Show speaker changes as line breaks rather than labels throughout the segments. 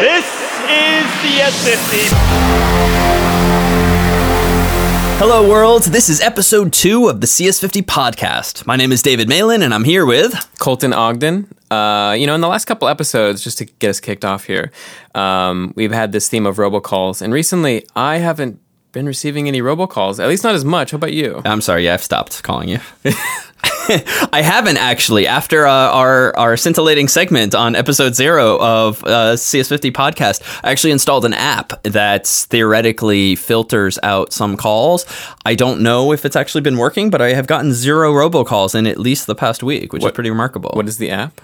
This is the CS50.
Hello, world. This is episode two of the CS50 podcast. My name is David Malan, and I'm here with.
Colton Ogden. Uh, you know, in the last couple episodes, just to get us kicked off here, um, we've had this theme of robocalls, and recently I haven't been receiving any robocalls, at least not as much. How about you?
I'm sorry, yeah, I've stopped calling you. I haven't actually. After uh, our our scintillating segment on episode zero of uh, CS50 podcast, I actually installed an app that theoretically filters out some calls. I don't know if it's actually been working, but I have gotten zero robocalls in at least the past week, which
What-
is pretty remarkable.
What is the app?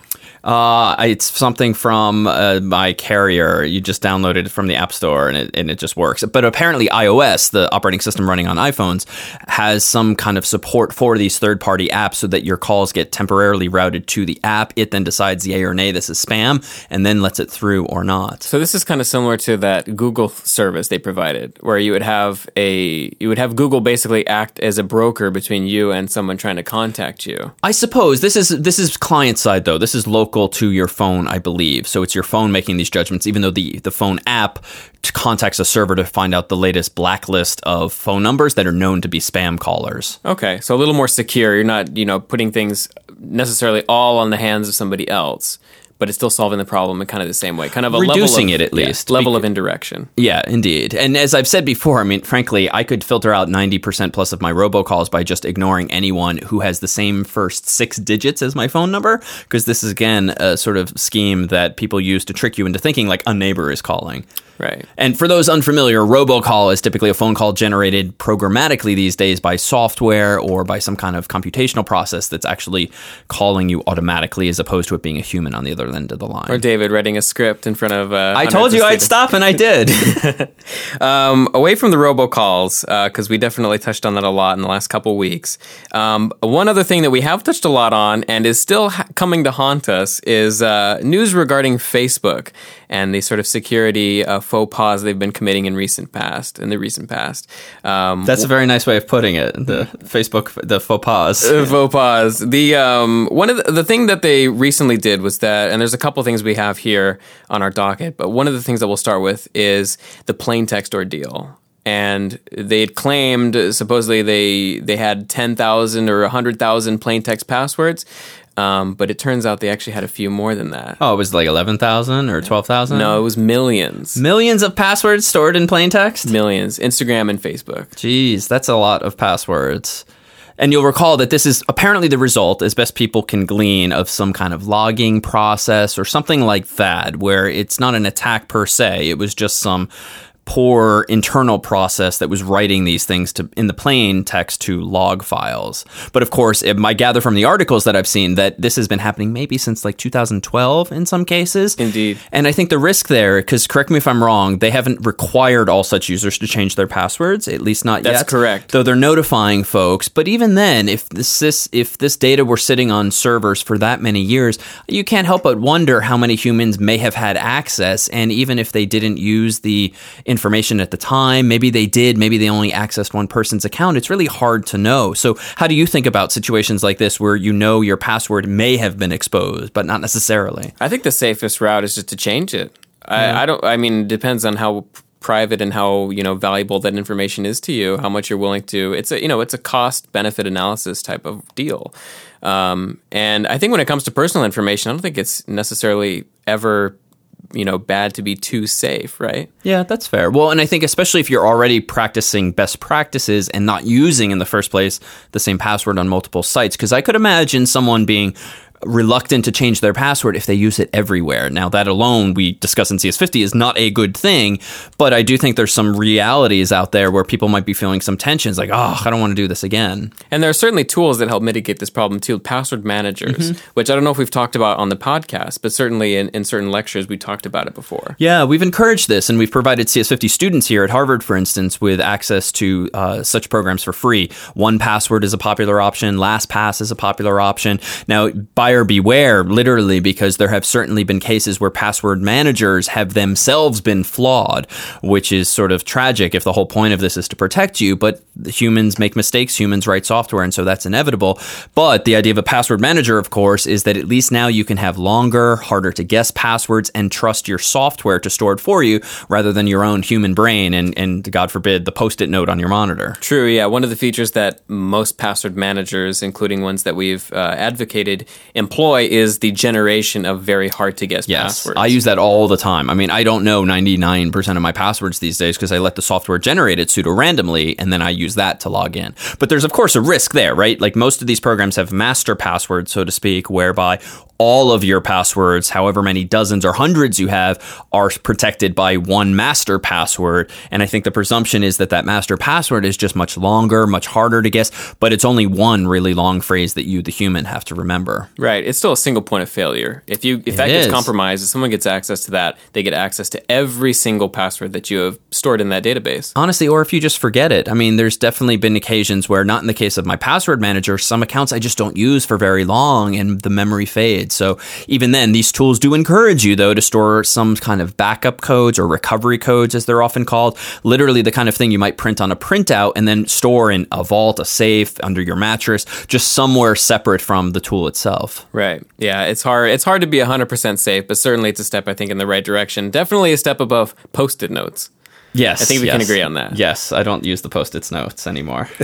Uh, it's something from uh, my carrier. You just download it from the App Store and it, and it just works. But apparently, iOS, the operating system running on iPhones, has some kind of support for these third party apps so that your calls get temporarily routed to the app. It then decides yay or nay, this is spam, and then lets it through or not.
So this is kind of similar to that Google service they provided, where you would have a you would have Google basically act as a broker between you and someone trying to contact you.
I suppose this is this is client side though. This is local to your phone, I believe. So it's your phone making these judgments, even though the the phone app contacts a server to find out the latest blacklist of phone numbers that are known to be spam callers.
Okay, so a little more secure. You're not you know putting things necessarily all on the hands of somebody else, but it's still solving the problem in kind of the same way, kind of a level
Reducing
of-
it at
yeah,
least.
level
Bec-
of indirection.
Yeah, indeed. And as I've said before, I mean, frankly, I could filter out 90% plus of my robocalls by just ignoring anyone who has the same first six digits as my phone number, because this is, again, a sort of scheme that people use to trick you into thinking like a neighbor is calling.
Right.
And for those unfamiliar, robocall is typically a phone call generated programmatically these days by software or by some kind of computational process that's actually calling you automatically as opposed to it being a human on the other end of the line.
Or David writing a script in front of. Uh,
I told you I'd stop and I did.
Um, away from the robocalls, because we definitely touched on that a lot in the last couple weeks. Um, one other thing that we have touched a lot on and is still ha- coming to haunt us is uh, news regarding Facebook and the sort of security uh, faux pas they've been committing in recent past. In the recent past, um,
That's a very nice way of putting it. The Facebook, the faux pas.
uh, faux pas. The um, one of the, the thing that they recently did was that, and there's a couple things we have here on our docket, but one of the things that we'll start with is the plain text ordeal. And they had claimed supposedly they they had ten thousand or hundred thousand plain text passwords, um, but it turns out they actually had a few more than that.
Oh, it was like 11,000 or 12,000?
No, it was millions,
Millions of passwords stored in plain text?
millions. Instagram and Facebook.
Jeez, that's a lot of passwords. And you'll recall that this is apparently the result, as best people can glean, of some kind of logging process or something like that, where it's not an attack per se. It was just some poor internal process that was writing these things to in the plain text to log files. But of course, it, I gather from the articles that I've seen that this has been happening maybe since like 2012 in some cases.
Indeed.
And I think the risk there, because correct me if I'm wrong, they haven't required all such users to change their passwords, at least not
That's
yet.
That's correct.
Though they're notifying folks. But even then, if this, this if this data were sitting on servers for that many years, you can't help but wonder how many humans may have had access. And even if they didn't use the information at the time, maybe they did, maybe they only accessed one person's account. It's really hard to know. So how do you think about situations like this where you know your password may have been exposed, but not necessarily?
I think the safest route is just to change it. I, I don't. I mean, it depends on how private and how you know valuable that information is to you. How much you're willing to. It's a you know it's a cost benefit analysis type of deal. Um, and I think when it comes to personal information, I don't think it's necessarily ever you know bad to be too safe, right?
Yeah, that's fair. Well, and I think especially if you're already practicing best practices and not using in the first place the same password on multiple sites, because I could imagine someone being reluctant to change their password if they use it everywhere. Now, that alone we discuss in CS50 is not a good thing, but I do think there's some realities out there where people might be feeling some tensions like, oh, I don't want to do this again.
And there are certainly tools that help mitigate this problem too. Password managers,
Mm-hmm.
which I don't know if we've talked about on the podcast, but certainly in, in certain lectures we talked about it before.
Yeah, we've encouraged this, and we've provided CS50 students here at Harvard, for instance, with access to uh, such programs for free. 1Password is a popular option. LastPass is a popular option. Now, by buyer beware, literally, because there have certainly been cases where password managers have themselves been flawed, which is sort of tragic if the whole point of this is to protect you. But humans make mistakes, humans write software, and so that's inevitable. But the idea of a password manager, of course, is that at least now you can have longer, harder to guess passwords and trust your software to store it for you rather than your own human brain and, and God forbid, the post it note on your monitor.
True, yeah. One of the features that most password managers, including ones that we've uh, advocated, employ is the generation of very hard to guess
Yes,
passwords.
I use that all the time. I mean, I don't know 99% of my passwords these days because I let the software generate it pseudo randomly and then I use that to log in. But there's, of course, a risk there, right? Like most of these programs have master passwords, so to speak, whereby all of your passwords, however many dozens or hundreds you have, are protected by one master password. And I think the presumption is that that master password is just much longer, much harder to guess, but it's only one really long phrase that you, the human, have to remember.
Right. It's still a single point of failure. If you if that gets compromised, if someone gets access to that, they get access to every single password that you have stored in that database.
Honestly, or if you just forget it. I mean, there's definitely been occasions where, not in the case of my password manager, some accounts I just don't use for very long and the memory fades. So even then, these tools do encourage you, though, to store some kind of backup codes or recovery codes, as they're often called. Literally the kind of thing you might print on a printout and then store in a vault, a safe, under your mattress, just somewhere separate from the tool itself.
Right. Yeah, it's hard it's hard to be 100% safe, but certainly it's a step I think in the right direction. Definitely a step above post-it notes.
Yes.
I think we can agree on that.
Yes, I don't use the post its notes anymore.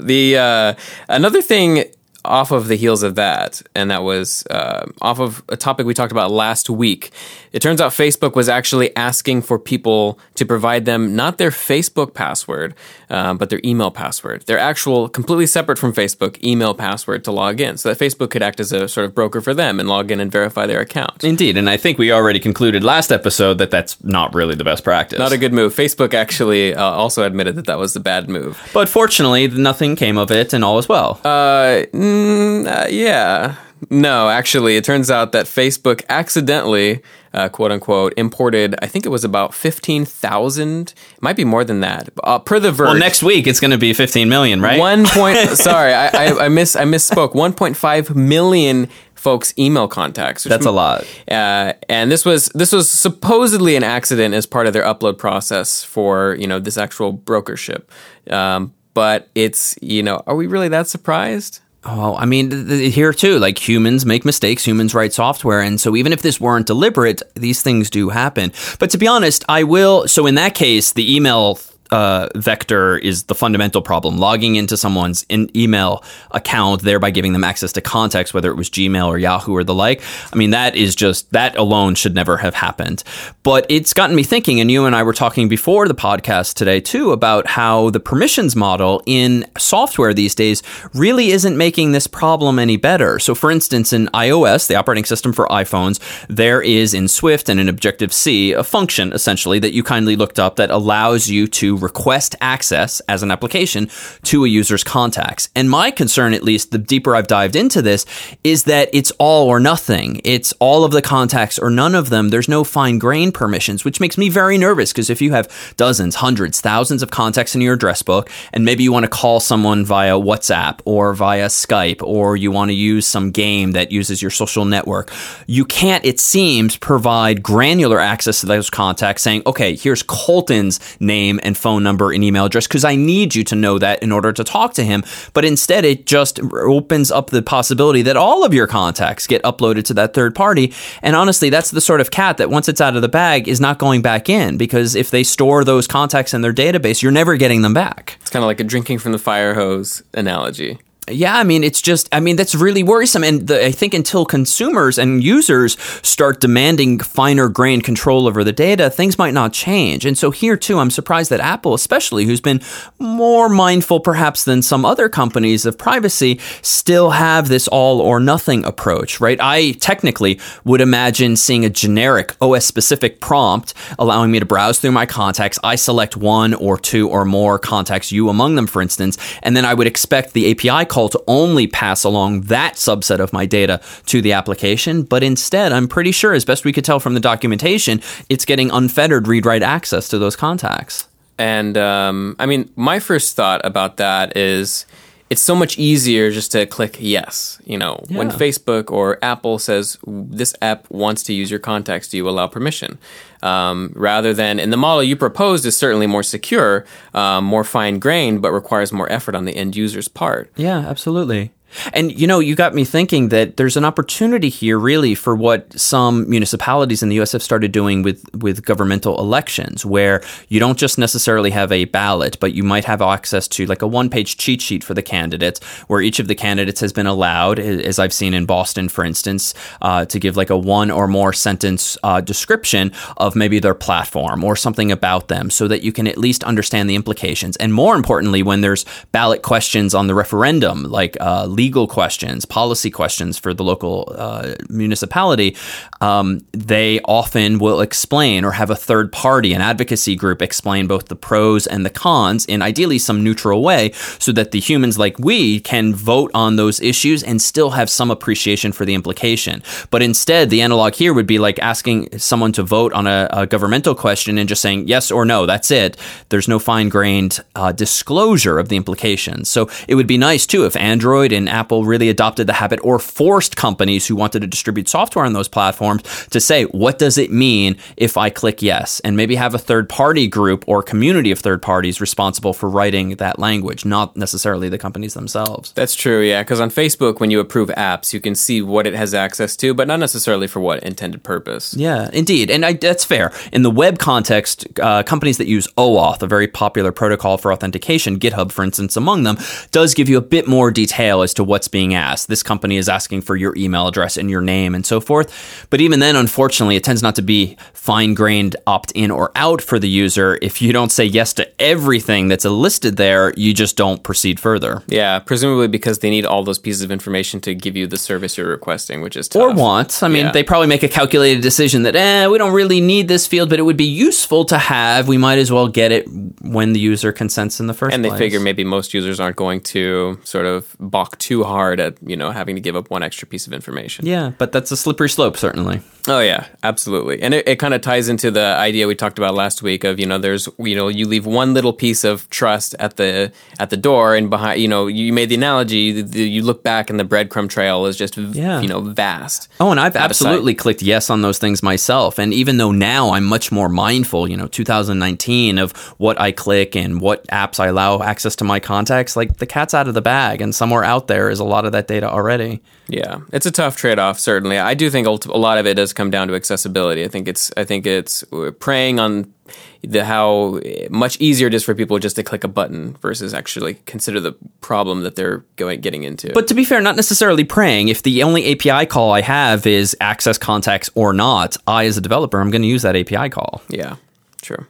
The uh, another thing off of the heels of that, and that was uh, off of a topic we talked about last week. It turns out Facebook was actually asking for people to provide them not their Facebook password, um, but their email password, their actual, completely separate from Facebook email password to log in, so that Facebook could act as a sort of broker for them and log in and verify their account.
Indeed, and I think we already concluded last episode that that's not really the best practice.
Not a good move. Facebook actually uh, also admitted that that was a bad move.
but fortunately, nothing came of it, and all is well.
Uh, mm, uh, yeah. No, actually, it turns out that Facebook accidentally, uh, quote unquote, imported, I think it was about 15,000, it might be more than that, uh, per the Verge.
well, next week it's going to be 15 million, right?
One point, sorry, I, I, I, miss, I misspoke. 1.5 million folks' email contacts.
That's a lot.
uh, and this was this was supposedly an accident as part of their upload process for you know this actual brokership. Um, but it's you know, are we really that surprised?
Oh, I mean, th- th- here too, like humans make mistakes, humans write software. And so even if this weren't deliberate, these things do happen. But to be honest, I will. So in that case, the email uh, vector is the fundamental problem. Logging into someone's in email account, thereby giving them access to context, whether it was Gmail or Yahoo or the like. I mean, that is just, that alone should never have happened. But it's gotten me thinking, and you and I were talking before the podcast today too about how the permissions model in software these days really isn't making this problem any better. So, for instance, in iOS, the operating system for iPhones, there is in Swift and in Objective C a function essentially that you kindly looked up that allows you to request access as an application to a user's contacts. And my concern, at least the deeper I've dived into this, is that it's all or nothing. It's all of the contacts or none of them. There's no fine grained permissions, which makes me very nervous because if you have dozens, hundreds, thousands of contacts in your address book, and maybe you want to call someone via WhatsApp or via Skype, or you want to use some game that uses your social network, you can't, it seems, provide granular access to those contacts saying, okay, here's Colton's name and phone number and email address because I need you to know that in order to talk to him. But instead, it just opens up the possibility that all of your contacts get uploaded to that third party. And honestly, that's the sort of cat that once it's out of the bag is not going back in because if they store those contacts in their database, you're never getting them back.
It's kind of like a drinking from the fire hose analogy.
Yeah, I mean, it's just, I mean, that's really worrisome. And the, I think until consumers and users start demanding finer grained control over the data, things might not change. And so here too, I'm surprised that Apple, especially, who's been more mindful perhaps than some other companies of privacy, still have this all or nothing approach, right? I technically would imagine seeing a generic OS specific prompt allowing me to browse through my contacts. I select one or two or more contacts, you among them, for instance, and then I would expect the API call to only pass along that subset of my data to the application. But instead, I'm pretty sure, as best we could tell from the documentation, it's getting unfettered read write access to those contacts.
And um, I mean, my first thought about that is it's so much easier just to click yes. You know, when Facebook or Apple says this app wants to use your contacts, do you allow permission? Um, rather than, and the model you proposed is certainly more secure, um, more fine grained, but requires more effort on the end user's part.
Yeah, absolutely. And you know, you got me thinking that there's an opportunity here really for what some municipalities in the US have started doing with with governmental elections where you don't just necessarily have a ballot, but you might have access to like a one-page cheat sheet for the candidates where each of the candidates has been allowed as I've seen in Boston for instance, uh, to give like a one or more sentence uh, description of maybe their platform or something about them so that you can at least understand the implications. And more importantly, when there's ballot questions on the referendum, like uh, legal questions, policy questions for the local uh, municipality, um, they often will explain or have a third party, an advocacy group, explain both the pros and the cons in ideally some neutral way so that the humans like we can vote on those issues and still have some appreciation for the implication. But instead, the analog here would be like asking someone to vote on a, a governmental question and just saying yes or no, that's it. There's no fine grained uh, disclosure of the implications. So it would be nice too if Android and Apple really adopted the habit or forced companies who wanted to distribute software on those platforms to say, what does it mean if I click yes? And maybe have a third party group or community of third parties responsible for writing that language, not necessarily the companies themselves.
That's true, yeah. Because on Facebook, when you approve apps, you can see what it has access to, but not necessarily for what intended purpose.
Yeah, indeed. And I, that's fair. In the web context, uh, companies that use OAuth, a very popular protocol for authentication, GitHub, for instance, among them, does give you a bit more detail as to what's being asked. This company is asking for your email address and your name and so forth. But even then, unfortunately, it tends not to be fine grained opt in or out for the user. If you don't say yes to everything that's listed there, you just don't proceed further.
Yeah, presumably because they need all those pieces of information to give you the service you're requesting, which is tough.
or want. I mean,
Yeah.
they probably make a calculated decision that, eh, we don't really need this field, but it would be useful to have. We might as well get it when the user consents in the first
and they
place.
figure maybe most users aren't going to sort of balk too hard at you know having to give up one extra piece of information.
Yeah, but that's a slippery slope, certainly.
Oh yeah, absolutely. And it, it kind of ties into the idea we talked about last week of you know there's you know you leave one little piece of trust at the at the door and behind you know you made the analogy the, you look back and the breadcrumb trail is just
Yeah.
you know vast.
Oh, and I've absolutely clicked yes on those things myself. And even though now I'm much more mindful, you know, 2019 of what I click and what apps I allow access to my contacts, like the cat's out of the bag, and somewhere out there is a lot of that data already.
Yeah, it's a tough trade-off. Certainly, I do think a lot of it does come down to accessibility. I think it's I think it's uh, preying on the how much easier it is for people just to click a button versus actually consider the problem that they're going getting into.
But to be fair, not necessarily preying. If the only API call I have is access contacts or not, I as a developer, I'm going to use that API call.
Yeah, true.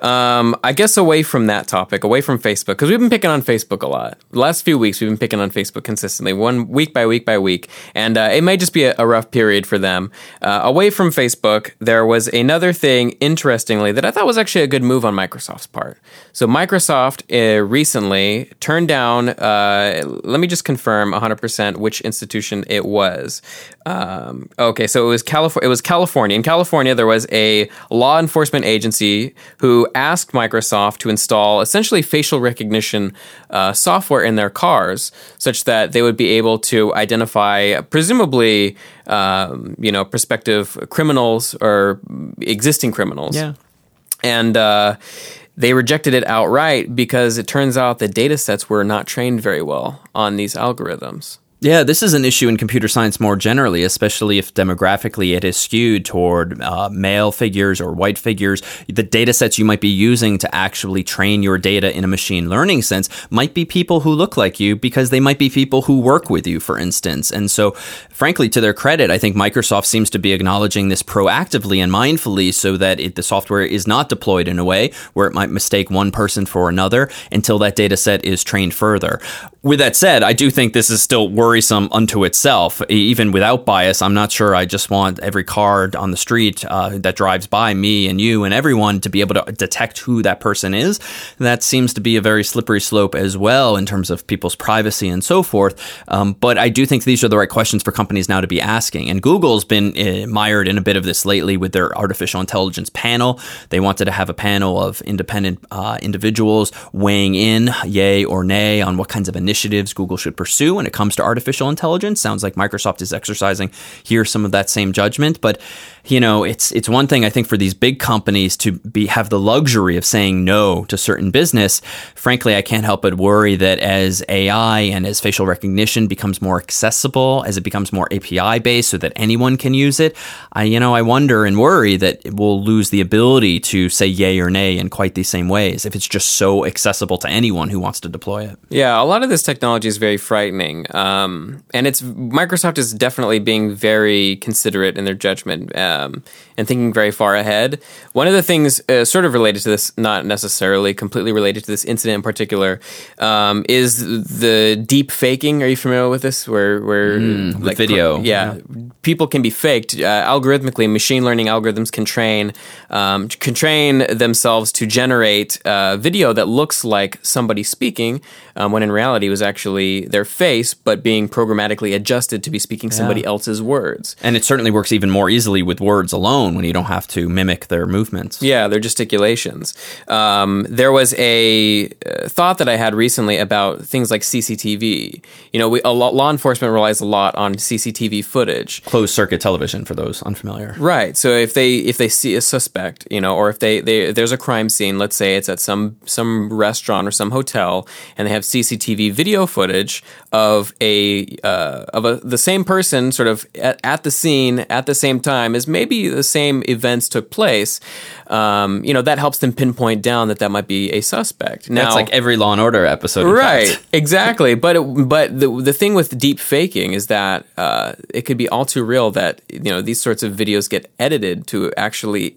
Um, I guess away from that topic, away from Facebook, because we've been picking on Facebook a lot. The last few weeks, we've been picking on Facebook consistently, one week by week by week, and uh, it may just be a, a rough period for them. Uh, away from Facebook, there was another thing, interestingly, that I thought was actually a good move on Microsoft's part. So Microsoft uh, recently turned down. Uh, let me just confirm 100% which institution it was. Um, okay, so it was California. It was California. In California, there was a law enforcement agency who asked Microsoft to install essentially facial recognition uh, software in their cars, such that they would be able to identify, presumably, um, you know, prospective criminals or existing criminals Yeah, and uh, they rejected it outright because it turns out the data sets were not trained very well on these algorithms.
Yeah, this is an issue in computer science more generally, especially if demographically it is skewed toward uh, male figures or white figures. The data sets you might be using to actually train your data in a machine learning sense might be people who look like you because they might be people who work with you, for instance. And so, frankly, to their credit, I think Microsoft seems to be acknowledging this proactively and mindfully so that it, the software is not deployed in a way where it might mistake one person for another until that data set is trained further. With that said, I do think this is still worrisome unto itself. Even without bias, I'm not sure I just want every car on the street uh, that drives by me and you and everyone to be able to detect who that person is. That seems to be a very slippery slope as well in terms of people's privacy and so forth. Um, but I do think these are the right questions for companies now to be asking. And Google's been uh, mired in a bit of this lately with their artificial intelligence panel. They wanted to have a panel of independent uh, individuals weighing in, yay or nay, on what kinds of initiatives initiatives Google should pursue when it comes to artificial intelligence. Sounds like Microsoft is exercising here some of that same judgment, but you know, it's it's one thing I think for these big companies to be have the luxury of saying no to certain business. Frankly, I can't help but worry that as AI and as facial recognition becomes more accessible, as it becomes more API based so that anyone can use it, I you know, I wonder and worry that we'll lose the ability to say yay or nay in quite these same ways if it's just so accessible to anyone who wants to deploy it.
Yeah, a lot of this technology is very frightening, um, and it's Microsoft is definitely being very considerate in their judgment um, and thinking very far ahead. One of the things, uh, sort of related to this, not necessarily completely related to this incident in particular, um, is the deep faking. Are you familiar with this? Where where
like video,
yeah, yeah, people can be faked uh, algorithmically. Machine learning algorithms can train um, can train themselves to generate uh, video that looks like somebody speaking, um, when in reality it was actually their face, but being programmatically adjusted to be speaking somebody else's words.
And it certainly works even more easily with words alone when you don't have to mimic their movements.
Yeah, their gesticulations. Um, there was a uh, thought that I had recently about things like CCTV. You know, we, lot, law enforcement relies a lot on CCTV footage,
closed circuit television for those unfamiliar.
Right. So if they if they see a suspect, you know, or if they, they there's a crime scene, let's say it's at some some restaurant or some hotel, and they have CCTV video footage of a uh, of a the same person sort of at, at, the scene at the same time as maybe the same events took place. Um, you know that helps them pinpoint down that that might be a suspect.
Now, That's like every Law and Order episode,
right? exactly. But it, but the the thing with deep faking is that uh, it could be all too real that you know these sorts of videos get edited to actually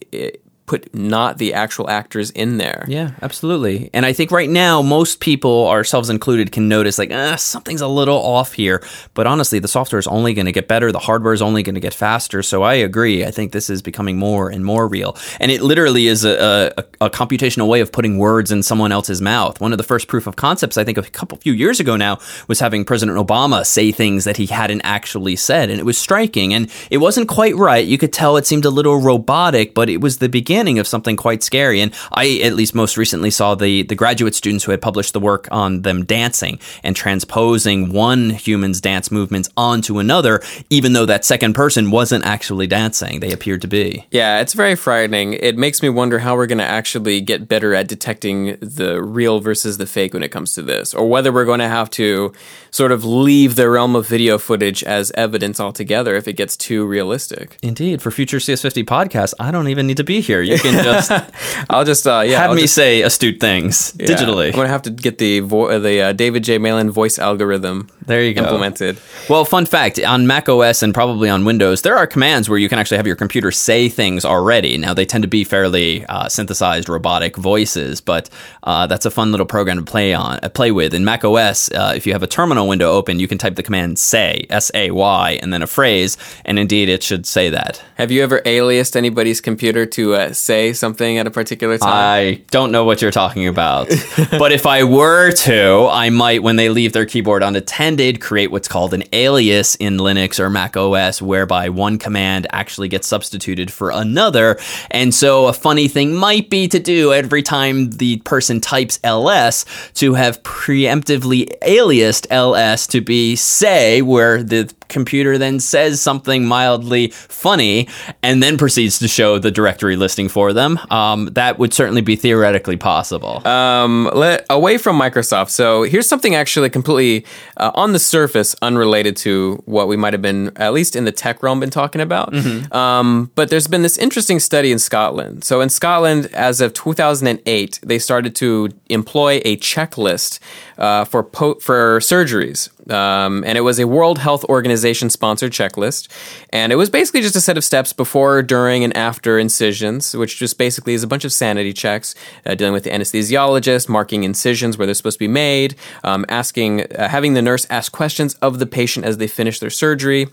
put not the actual actors in there.
Yeah, absolutely. And I think right now most people, ourselves included, can notice like uh, something's a little off here. But honestly, the software is only going to get better. The hardware is only going to get faster. So I agree. I think this is becoming more and more real. And it literally is a, a, a computational way of putting words in someone else's mouth. One of the first proof of concepts, I think, a couple few years ago now, was having President Obama say things that he hadn't actually said, and it was striking. And it wasn't quite right. You could tell it seemed a little robotic, but it was the beginning beginning of something quite scary. And I, at least most recently, saw the, the graduate students who had published the work on them dancing and transposing one human's dance movements onto another, even though that second person wasn't actually dancing. They appeared to be.
Yeah, it's very frightening. It makes me wonder how we're going to actually get better at detecting the real versus the fake when it comes to this, or whether we're going to have to sort of leave the realm of video footage as evidence altogether if it gets too realistic.
Indeed. For future CS50 podcasts, I don't even need to be here. You can just.
I'll just uh, yeah.
Have
I'll
me
just,
say astute things yeah, digitally.
I'm gonna have to get the vo- uh, the uh, David J. Malan voice algorithm.
There you go.
Implemented.
Well, fun fact: on Mac OS and probably on Windows, there are commands where you can actually have your computer say things already. Now they tend to be fairly uh, synthesized robotic voices, but uh, that's a fun little program to play on, uh, play with. In Mac OS, if you have a terminal window open, you can type the command "say" S A Y and then a phrase, and indeed it should say that.
Have you ever aliased anybody's computer to say something at a particular time?
I don't know what you're talking about. but if I were to, I might, when they leave their keyboard unattended, create what's called an alias in Linux or Mac OS, whereby one command actually gets substituted for another. And so a funny thing might be to do every time the person types ls to have preemptively aliased ls to be say, where the computer then says something mildly funny and then proceeds to show the directory listing for them. Um, that would certainly be theoretically possible.
Um, let, away from Microsoft. So here's something actually completely uh, on the surface unrelated to what we might have been, at least in the tech realm, been talking about. Mm-hmm. Um, but there's been this interesting study in Scotland. So in Scotland, as of 2008, they started to employ a checklist uh, for po- for surgeries, um, and it was a World Health Organization sponsored checklist, and it was basically just a set of steps before, during, and after incisions, which just basically is a bunch of sanity checks uh, dealing with the anesthesiologist, marking incisions where they're supposed to be made, um, asking, uh, having the nurse ask questions of the patient as they finish their surgery,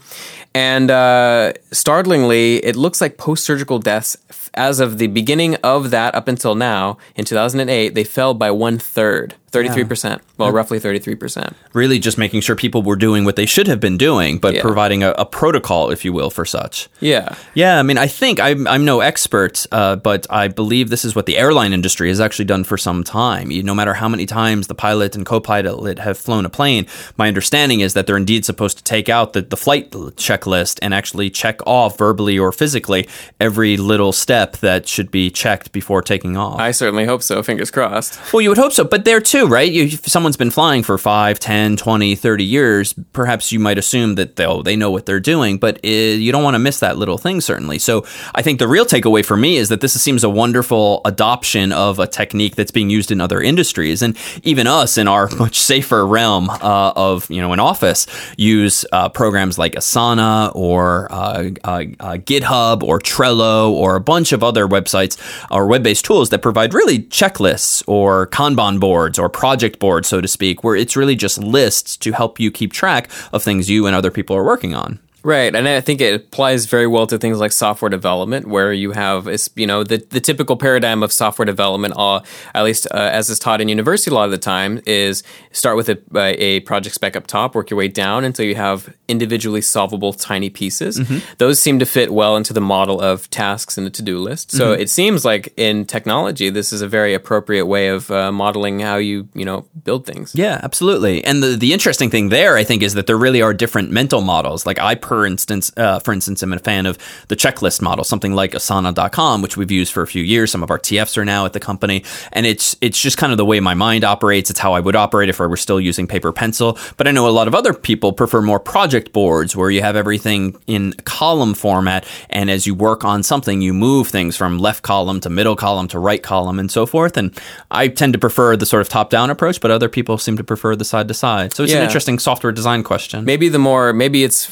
and uh, startlingly, it looks like post surgical deaths as of the beginning of that up until now in 2008 they fell by one third 33%. Well, roughly 33%.
Really just making sure people were doing what they should have been doing, but
Yeah.
providing a, a protocol, if you will, for such.
Yeah.
Yeah, I mean, I think I'm, I'm no expert, uh, but I believe this is what the airline industry has actually done for some time. You, no matter how many times the pilot and co-pilot have flown a plane, my understanding is that they're indeed supposed to take out the, the flight checklist and actually check off verbally or physically every little step that should be checked before taking off.
I certainly hope so. Fingers crossed.
Well, you would hope so, but there too, right? You, if someone's been flying for 5, 10, 20, 30 years, perhaps you might assume that they they know what they're doing, but uh, you don't want to miss that little thing, certainly. So I think the real takeaway for me is that this seems a wonderful adoption of a technique that's being used in other industries. And even us in our much safer realm uh, of, you know, an office use uh, programs like Asana or uh, uh, uh, GitHub or Trello or a bunch of other websites or web based tools that provide really checklists or Kanban boards or project boards, so to speak, where it's really just lists to help you keep track of things you and other people are working on.
Right, and I think it applies very well to things like software development, where you have, you know, the, the typical paradigm of software development, uh, at least uh, as is taught in university a lot of the time, is start with a, a project spec up top, work your way down until you have individually solvable tiny pieces. Those seem to fit well into the model of tasks in the to do list. So it seems like in technology, this is a very appropriate way of uh, modeling how you, you know, build things.
Yeah, absolutely. And the, the interesting thing there, I think, is that there really are different mental models. Like I, for instance, uh, for instance, I'm a fan of the checklist model, something like Asana.com, which we've used for a few years. Some of our TFs are now at the company, and it's it's just kind of the way my mind operates. It's how I would operate if I were still using paper pencil. But I know a lot of other people prefer more project boards, where you have everything in column format, and as you work on something, you move things from left column to middle column to right column, and so forth. And I tend to prefer the sort of top down approach, but other people seem to prefer the side to side. So it's an interesting software design question.
maybe the more maybe it's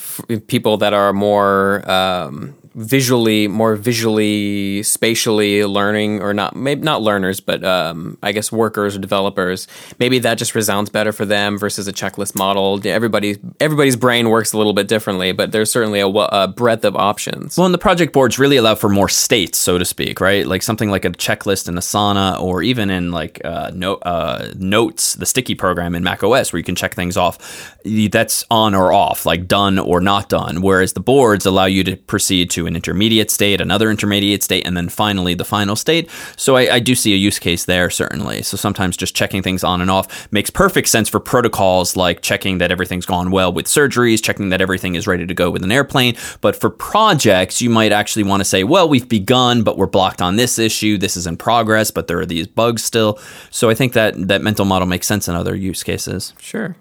people that are more um, visually more visually spatially learning or not maybe not learners but um, i guess workers or developers maybe that just resounds better for them versus a checklist model everybody's everybody's brain works a little bit differently but there's certainly a, a breadth of options
Well, and the project boards really allow for more states, so to speak, right? Like something like a checklist in Asana, or even in like uh, no, uh, Notes, the sticky program in Mac OS, where you can check things off. That's on or off, like done or not done. Whereas the boards allow you to proceed to an intermediate state, another intermediate state, and then finally the final state. So I, I do see a use case there, certainly. So sometimes just checking things on and off makes perfect sense for protocols like checking that everything's gone well with surgeries, checking that everything is ready to go with an airplane. But for projects, you might actually want to say, well, we've begun, but we're blocked on this issue. This is in progress, but there are these bugs still. So I think that that mental model makes sense in other use cases.
Sure.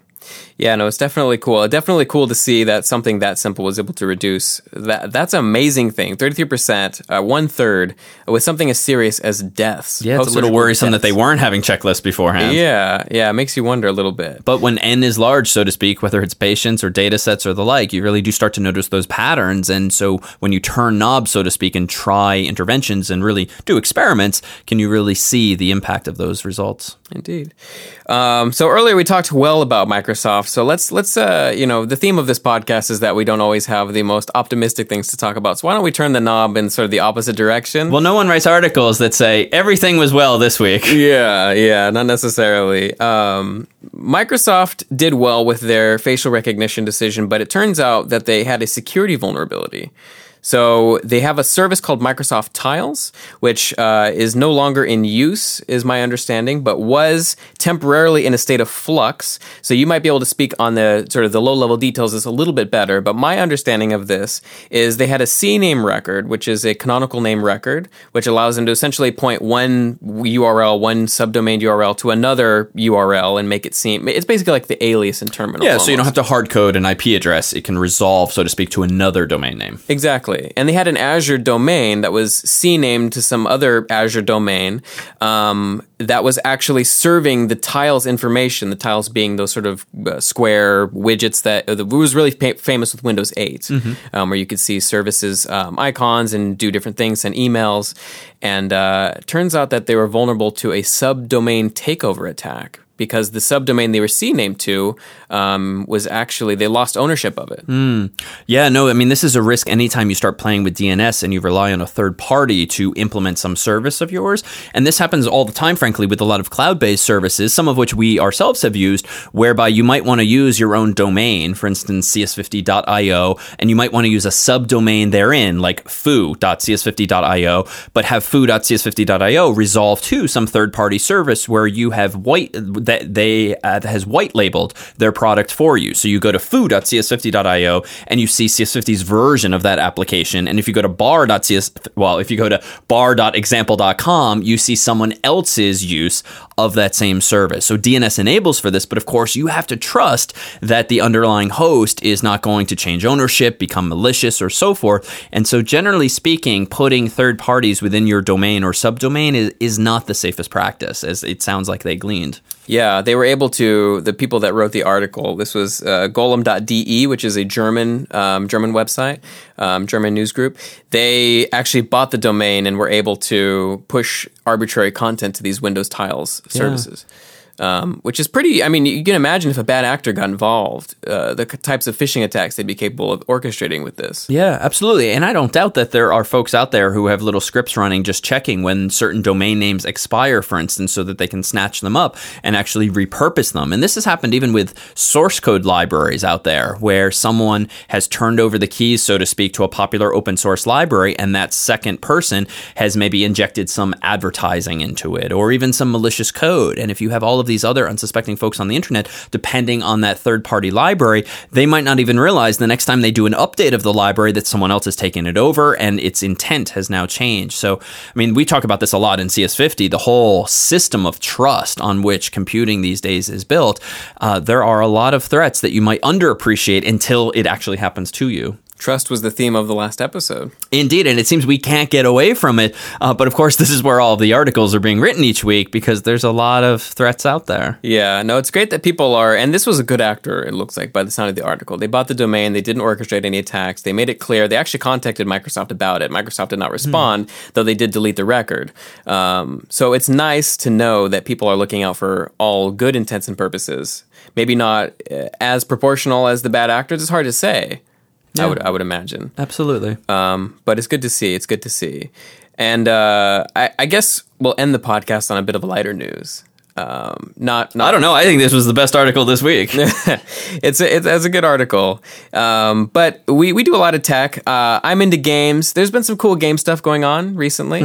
Yeah, no, it's definitely cool. Definitely cool to see that something that simple was able to reduce that. That's an amazing thing. Thirty-three percent, uh, one third, with something as serious as deaths.
Yeah, it's a little worrisome that they weren't having checklists beforehand.
Yeah, yeah, it makes you wonder a little bit.
But when N is large, so to speak, whether it's patients or data sets or the like, you really do start to notice those patterns. And so when you turn knobs, so to speak, and try interventions and really do experiments, can you really see the impact of those results?
Indeed. Um, so earlier we talked well about Microsoft. So let's let's uh, you know the theme of this podcast is that we don't always have the most optimistic things to talk about. So why don't we turn the knob in sort of the opposite direction?
Well, no one writes articles that say everything was well this week.
Yeah, yeah, not necessarily. Um, Microsoft did well with their facial recognition decision, but it turns out that they had a security vulnerability. So they have a service called Microsoft Tiles, which uh, is no longer in use, is my understanding, but was temporarily in a state of flux. So you might be able to speak on the sort of the low level details is a little bit better. But my understanding of this is they had a CNAME record, which is a canonical name record, which allows them to essentially point one URL, one subdomain URL to another URL and make it seem it's basically like the alias in terminal.
Yeah, so you don't have to hard code an IP address. It can resolve, so to speak, to another domain name.
Exactly. And they had an Azure domain that was C named to some other Azure domain um, that was actually serving the tiles information, the tiles being those sort of uh, square widgets that uh, was really fa- famous with Windows 8, um, where you could see services um, icons and do different things, send emails. And uh, it turns out that they were vulnerable to a subdomain takeover attack because the subdomain they were CNAME to um, was actually they lost ownership of it.
Yeah, no, I mean, this is a risk anytime you start playing with DNS and you rely on a third party to implement some service of yours. And this happens all the time, frankly, with a lot of cloud based services, some of which we ourselves have used, whereby you might want to use your own domain, for instance, cs50.io, and you might want to use a subdomain therein, like foo.cs50.io, but have foo.cs50.io resolve to some third party service where you have white, that they uh, has white labeled their product for you. So you go to foo.cs50.io and you see CS50's version of that application. And if you go to bar.cs, well, if you go to bar.example.com, you see someone else's use of that same service. So DNS enables for this, but of course you have to trust that the underlying host is not going to change ownership, become malicious, or so forth. And so generally speaking, putting third parties within your domain or subdomain is, is not the safest practice, as it sounds like they gleaned.
Yeah, they were able to. The people that wrote the article. This was uh, Golem.de, which is a German um, German website, um, German news group. They actually bought the domain and were able to push arbitrary content to these Windows Tiles services. Um, which is pretty. I mean, you can imagine if a bad actor got involved, uh, the types of phishing attacks they'd be capable of orchestrating with this.
Yeah, absolutely. And I don't doubt that there are folks out there who have little scripts running just checking when certain domain names expire, for instance, so that they can snatch them up and actually repurpose them. And this has happened even with source code libraries out there where someone has turned over the keys, so to speak, to a popular open source library, and that second person has maybe injected some advertising into it or even some malicious code. And if you have all of these other unsuspecting folks on the internet depending on that third party library, they might not even realize the next time they do an update of the library that someone else has taken it over and its intent has now changed. So, I mean, we talk about this a lot in CS50, the whole system of trust on which computing these days is built. Uh, there are a lot of threats that you might underappreciate until it actually happens to you.
Trust was the theme of the last episode.
Indeed, and it seems we can't get away from it. Uh, but of course, this is where all of the articles are being written each week because there's a lot of threats out there.
Yeah, no, it's great that people are, and this was a good actor, it looks like, by the sound of the article. They bought the domain, they didn't orchestrate any attacks, they made it clear. They actually contacted Microsoft about it. Microsoft did not respond, though they did delete the record. Um, so it's nice to know that people are looking out for all good intents and purposes. Maybe not uh, as proportional as the bad actors, it's hard to say. I would, I would imagine.
Absolutely.
Um, but it's good to see. It's good to see. And uh, I, I guess we'll end the podcast on a bit of lighter news. Um, not, not
I don't know. I think this was the best article this week.
it's a, it's, it's a good article. Um, but we, we do a lot of tech. Uh, I'm into games. There's been some cool game stuff going on recently.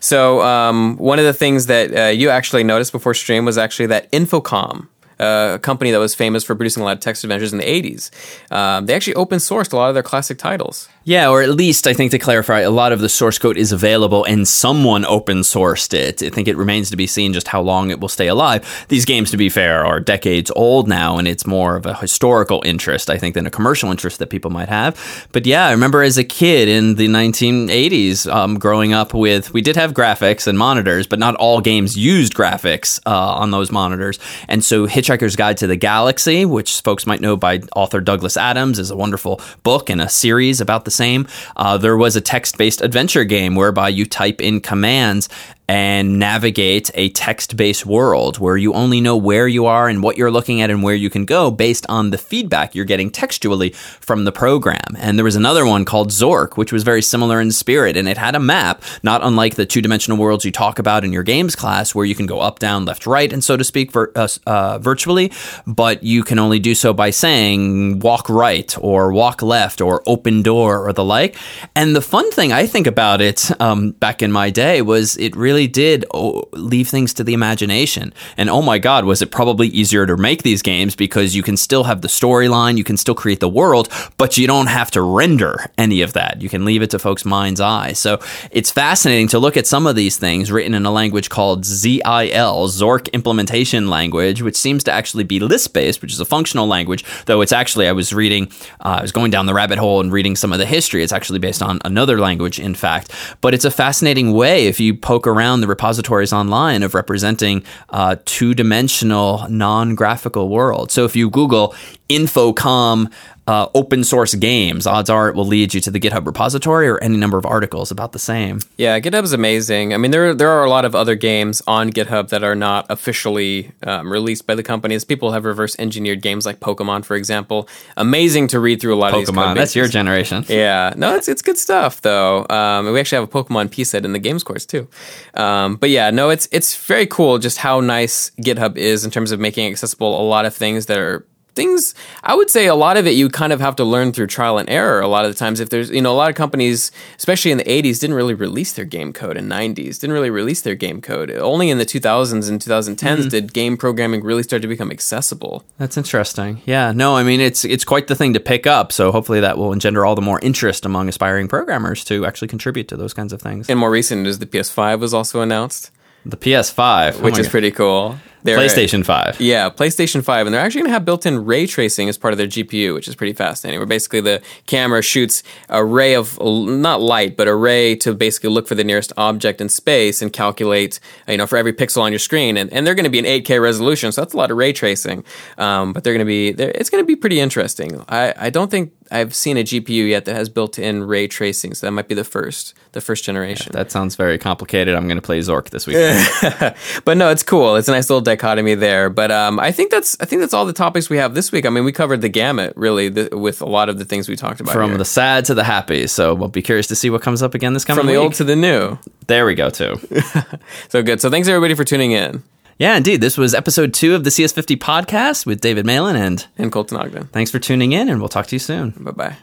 So um, one of the things that uh, you actually noticed before stream was actually that Infocom. Uh, a company that was famous for producing a lot of text adventures in the 80s. Um, they actually open sourced a lot of their classic titles.
Yeah, or at least I think to clarify, a lot of the source code is available and someone open sourced it. I think it remains to be seen just how long it will stay alive. These games, to be fair, are decades old now, and it's more of a historical interest, I think, than a commercial interest that people might have. But yeah, I remember as a kid in the 1980s, um, growing up with, we did have graphics and monitors, but not all games used graphics uh, on those monitors. And so Hitchhiker's Guide to the Galaxy, which folks might know by author Douglas Adams, is a wonderful book and a series about the same. Uh, there was a text based adventure game whereby you type in commands and navigate a text based world where you only know where you are and what you're looking at and where you can go based on the feedback you're getting textually from the program. And there was another one called Zork, which was very similar in spirit, and it had a map, not unlike the two dimensional worlds you talk about in your games class, where you can go up, down, left, right, and so to speak, vir- uh, uh, virtually, but you can only do so by saying walk right or walk left or open door or the like. And the fun thing I think about it um, back in my day was it really did oh, leave things to the imagination. And oh my God, was it probably easier to make these games because you can still have the storyline, you can still create the world, but you don't have to render any of that. You can leave it to folks' mind's eye. So it's fascinating to look at some of these things written in a language called ZIL, Zork Implementation Language, which seems to actually be Lisp based, which is a functional language, though it's actually, I was reading, uh, I was going down the rabbit hole and reading some of the history. It's actually based on another language, in fact. But it's a fascinating way if you poke around the repositories online of representing uh, two dimensional, non graphical world. So if you Google Infocom uh, open source games, odds are it will lead you to the GitHub repository or any number of articles about the same.
Yeah, GitHub's amazing. I mean, there there are a lot of other games on GitHub that are not officially um, released by the companies. People have reverse engineered games like Pokemon, for example. Amazing to read through a lot of these.
Pokemon, that's your generation.
Yeah, no, it's it's good stuff though. Um, we actually have a Pokemon P set in the games course too. Um, but yeah, no, it's it's very cool just how nice GitHub is in terms of making accessible a lot of things that are things I would say a lot of it you kind of have to learn through trial and error a lot of the times if there's you know a lot of companies especially in the 80s didn't really release their game code in 90s didn't really release their game code only in the 2000s and 2010s mm-hmm. did game programming really start to become accessible
That's interesting. Yeah, no, I mean it's it's quite the thing to pick up. So hopefully that will engender all the more interest among aspiring programmers to actually contribute to those kinds of things.
and more recent is the PS5 was also announced
The PS5,
which
oh my
is
God.
pretty cool They're-
PlayStation 5.
Yeah, PlayStation 5. And they're actually going to have built in ray tracing as part of their GPU, which is pretty fascinating. Where basically the camera shoots a ray of, not light, but a ray to basically look for the nearest object in space and calculate, you know, for every pixel on your screen. And, and they're going to be an 8K resolution, so that's a lot of ray tracing. Um, but they're going to be, they're- it's going to be pretty interesting. I, I don't think I've seen a GPU yet that has built in ray tracing, so that might be the first, the first generation.
That sounds very complicated. I'm going to play Zork this week.
but no, it's cool. It's a nice little dichotomy there. But um, I think that's I think that's all the topics we have this week. I mean, we covered the gamut really with a lot of the things we talked about
From
here.
the sad to the happy. So we'll be curious to see what comes up again this coming
from the
week.
old to the new.
there we go, too.
So good. So thanks everybody for tuning in.
Yeah, indeed. This was episode two of the CS50 podcast with David Malan. And
And Colton Ogden.
thanks for tuning in, and we'll talk to you soon.
Bye bye.